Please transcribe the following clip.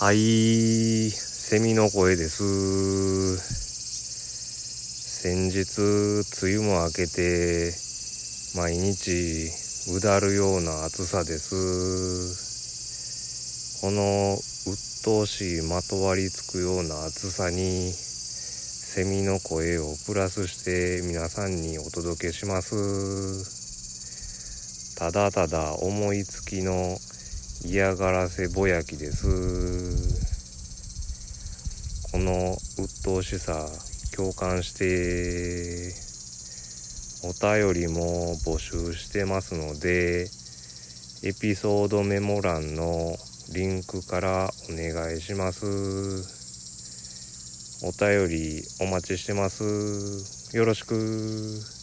はい、セミの声です。先日、梅雨も明けて、毎日、うだるような暑さです。この、鬱陶しいまとわりつくような暑さに、セミの声をプラスして皆さんにお届けします。ただただ思いつきの嫌がらせぼやきです。この鬱陶しさ共感してお便りも募集してますのでエピソードメモ欄のリンクからお願いします。お便りお待ちしてます。よろしく。